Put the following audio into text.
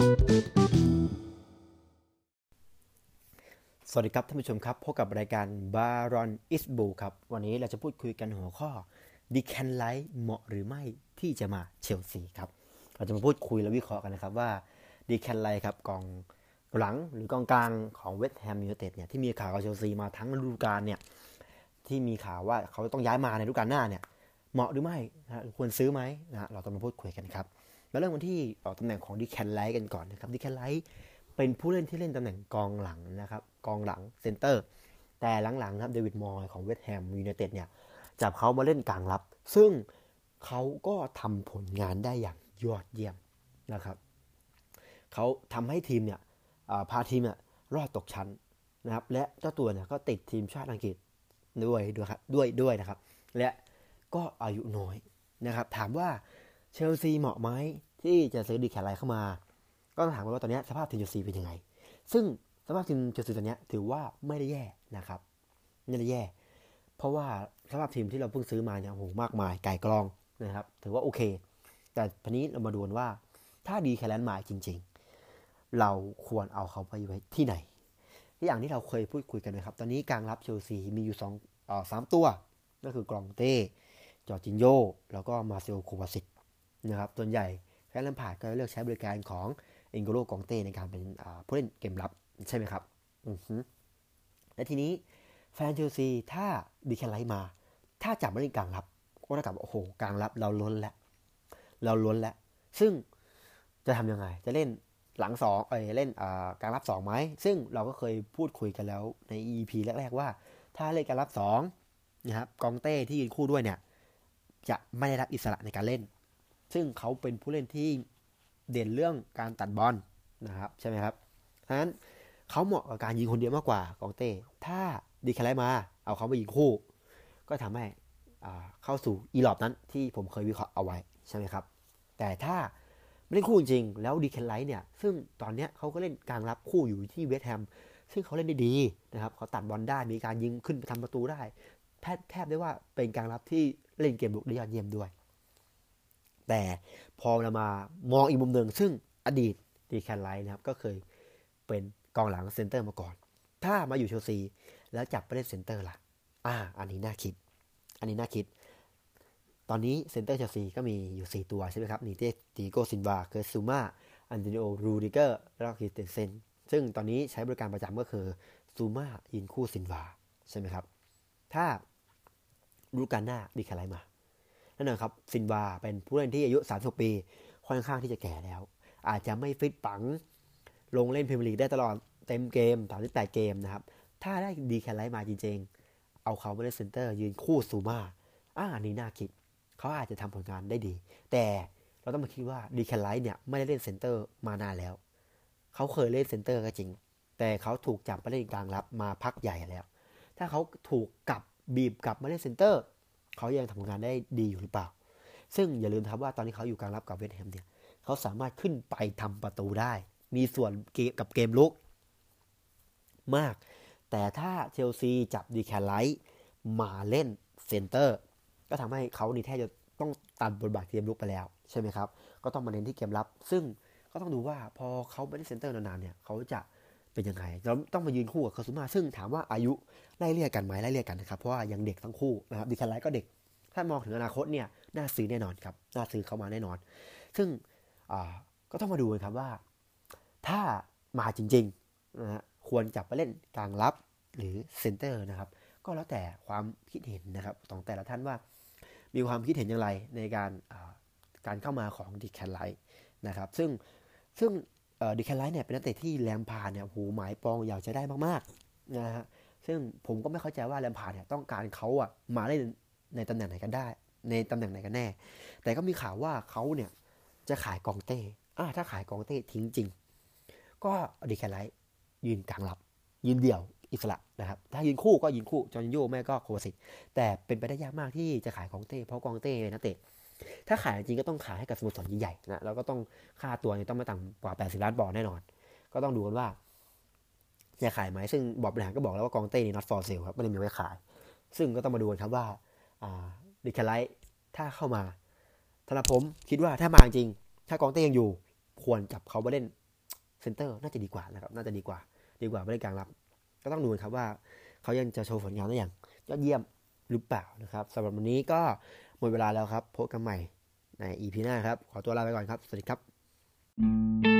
สวัสดีครับท่านผู้ชมครับพบกับรายการ Baron is b u ครับ วันนี้เราจะพูดคุยกันหัวข้อดีแคนไลท์เหมาะหรือไม่ที่จะมาเชลซีครับ เราจะมาพูดคุยและวิเคราะห์กันนะครับว่าดีแคนไลท์ครับกองหลังหรือกองกลางของเวสต์แฮมยูไนเต็ดเนี่ยที่มีข่าวกับเชลซีมาทั้งฤดูกาลเนี่ยที่มีข่าวว่าเขาต้องย้ายมาในฤดูกาลหน้าเนี่ยเหมาะหรือไม่นะควรซื้อไหมนะเราต้องมาพูดคุยกันครับ แล้วเริ่มกันที่ตำแหน่งของดีแคลนไรซ์กันก่อนนะครับดีแคลนไรซ์เป็นผู้เล่นที่เล่นตำแหน่งกองหลังนะครับกองหลังเซนเตอร์แต่หลังๆครับเดวิดมอยส์ของเวสต์แฮมยูไนเต็ดเนี่ยจับเขามาเล่นกลางรับ ซึ่งเขาก็ทำผลงานได้อย่างยอดเยี่ยมนะครับเขาทำให้ทีมเนี่ยพาทีมเนี่ยรอดตกชั้นนะครับและเจ้าตัวเนี่ยก็ติดทีมชาติอังกฤษด้วยด้วยครับด้วยด้วยนะครับ และก็อายุน้อยนะครับ ถามว่า เชลซีเหมาะไหมที่จะซื้อดีแคลไลเข้ามา ก็ต้องถามว่าตอนนี้สภาพทีมเชลซีเป็นยังไง ซึ่งสภาพทีมเชลซีตอนนี้ถือว่าไม่ได้แย่นะครับไม่ได้แย่ เพราะว่าสภาพทีมที่เราเพิ่งซื้อมาเนี่ยโหมากมายไก่กรองนะครับ ถือว่าโอเค แต่ทีนี้เรามาดูว่าถ้าดีแคลนมาจริง ๆ เราควรเอาเขาไปไว้ที่ไหนอย่างที่เราเคยพูดคุยกันนะครับ ตอนนี้กลางรับเชลซีมีอยู่สองสามตัว ก็คือก็องเต้ จอร์จินโญ่ แล้วก็มาเตโอ โควาซิช นะครับส่วนใหญ่แลมพาร์ดก็เลือกใช้บริการของเอ็นโกโล ก็องเต้ในการเป็นผู้เล่นเกมรับใช่ไหมครับและทีนี้แฟนเชลซีถ้าดีแคลน ไรซ์มา ถ้าจับมาเล่นกลางรับ ก็เท่ากับโอ้โหกลางรับเราล้นแล้ว เราล้นแล้ว ซึ่งจะทำยังไง จะเล่นหลังสองเอเล่นกลางรับสองไหมซึ่งเราก็เคยพูดคุยกันแล้วใน EP แรกๆว่า ถ้าเล่นกลางรับสองนะครับกองเต้ที่ยืนคู่ด้วยเนี่ย จะไม่ได้รับอิสระในการเล่น ซึ่งเขาเป็นผู้เล่นที่เด่นเรื่องการตัดบอลนะครับใช่ไหมครับฉะนั้นเขาเหมาะกับการยิงคนเดียวมากกว่ากองเต้ ถ้าดีแคลมา เอาเขาไปยิงคู่ ก็ทำให้เข้าสู่อีลอบนั้นที่ผมเคยวิเคราะห์เอาไว้ใช่ไหมครับ แต่ถ้าเล่นคู่จริงแล้วดีแคลนไรซ์เนี่ยซึ่งตอนนี้เขาก็เล่นกลางรับคู่อยู่ที่เวสต์แฮมซึ่งเขาเล่นได้ดีนะครับเขาตัดบอลได้มีการยิงขึ้นไปทำประตูได้แทบแทบได้ว่าเป็นกลางรับที่เล่นเกมรุกได้ยอดเยี่ยมด้วย แต่พอเรามามองอีกมุมหนึ่งซึ่งอดีตดีแคลนไรซ์นะครับก็เคยเป็นกองหลังเซนเตอร์มาก่อน ถ้ามาอยู่เชลซีแล้วจับไปเล่นเซนเตอร์ล่ะ อ่า อันนี้น่าคิด อันนี้น่าคิด ตอนนี้เซนเตอร์เชลซีก็มีอยู่ 4 ตัวใช่ไหมครับมีติอาโก้ ซิลวาเคิร์ต ซูม่าอันโตนิโอรูดิเกอร์แล้วก็คริสเตนเซนซึ่งตอนนี้ใช้บริการประจำก็คือซูม่ายืนคู่ซิลวาใช่ไหมครับ ถ้าฤดูกาลหน้าดีแคลน ไรซ์มา แน่นอนครับซิลวาเป็นผู้เล่นที่อายุ36ปี ค่อนข้างที่จะแก่แล้ว อาจจะไม่ฟิตปั๋ง ลงเล่นพรีเมียร์ลีกได้ตลอดเต็มเกม38เกมนะครับ ถ้าได้ดีแคลน ไรซ์มาจริงๆ เอาเขาไปเล่นเซนเตอร์ยืนคู่ซูม่าอ่านี้น่าคิด เขาอาจจะทำผลงานได้ดี แต่เราต้องมาคิดว่าดีแคลน ไรซ์เนี่ยไม่ได้เล่นเซนเตอร์มานานแล้ว เขาเคยเล่นเซนเตอร์ก็จริง แต่เขาถูกจับไปเล่นกลางรับมาพักใหญ่แล้ว ถ้าเขาถูกกลับบีบกลับมาเล่นเซนเตอร์ เขายังทำงานได้ดีอยู่หรือเปล่า ซึ่งอย่าลืมครับว่าตอนนี้เขาอยู่กลางรับกับเวสต์แฮมเนี่ยเขาสามารถขึ้นไปทำประตูได้ มีส่วนกับเกมรุกมาก แต่ถ้าเชลซีจับดีแคลน ไรซ์มาเล่นเซนเตอร์ ก็ทำให้เขานี่แทบจะต้องตัดบทบาทเกมรุกไปแล้ว ใช่ไหมครับ ก็ต้องมาเน้นที่เกมรับ ซึ่งก็ต้องดูว่าพอเขาไม่ได้เซนเตอร์นานๆเนี่ยเขาจะ เป็นยังไงเราต้องมายืนคู่กับคาซูมาซึ่งถามว่าอายุไล่เลี่ยกันไหมไล่เลี่ยกันนะครับเพราะว่ายังเด็กทั้งคู่นะครับดีแคลน ไรซ์ก็เด็ก ถ้ามองถึงอนาคตเนี่ยน่าซื้อแน่นอนครับน่าซื้อเข้ามาแน่นอน ซึ่งก็ต้องมาดูกันครับว่า ถ้ามาจริงๆนะฮะควรจับไปเล่นกลางรับหรือเซนเตอร์นะครับ ก็แล้วแต่ความคิดเห็นนะครับของแต่ละท่านว่า มีความคิดเห็นอย่างไรในการการเข้ามาของ Declan Rice นะครับ ซึ่งซึ่ง Declan Rice เนี่ยเป็นนักเตะที่แลมพาร์ดเนี่ยหมายปองอยากจะได้มากๆนะฮะซึ่งผมก็ไม่เข้าใจว่าแรมพาเนี่ยต้องการเขาอะมาเล่นในตำแหน่งไหนกันได้ ในตำแหน่งไหนกันแน่ แต่ก็มีข่าวว่าเขาเนี่ยจะขายกองเต้อ่าถ้าขายกองเต้ทิ้งจริง ก็ดิแคนไลท์ยืนกลางหลับ ยืนเดี่ยวอิสระนะครับ ถ้ายืนคู่ก็ยืนคู่จอร์นโยแม่ก็โคสิตแต่เป็นไปได้ยากมากที่จะขายของเต้เพราะกองเต้นะเตะ ถ้าขายจริงก็ต้องขายให้กับสโมสรใหญ่ๆนะแล้วก็ต้องค่าตัวต้องไม่ต่ำกว่า 80 ล้านบอลแน่นอน ก็ต้องดูกันว่าจะขายไหมซึ่งบอร์ดบริหารก็บอกแล้วว่าก็องเต้นี่ not for sale ครับไม่ได้มีไว้ขาย ซึ่งก็ต้องมาดูกันครับว่า Declan Rice ถ้าเข้ามาถ้าผมคิดว่าถ้ามาจริง ถ้าก็องเต้ยังอยู่ ควรจับเขามาเล่นเซนเตอร์น่าจะดีกว่านะครับน่าจะดีกว่า ดีกว่าไม่ได้กลางรับ ก็ต้องดูครับว่าเขายังจะโชว์ผลงานได้อย่างยอดเยี่ยมหรือเปล่านะครับสำหรับวันนี้ก็ หมดเวลาแล้วครับพบกันใหม่ใน EP หน้าครับ ขอตัวลาไปก่อนครับ สวัสดีครับ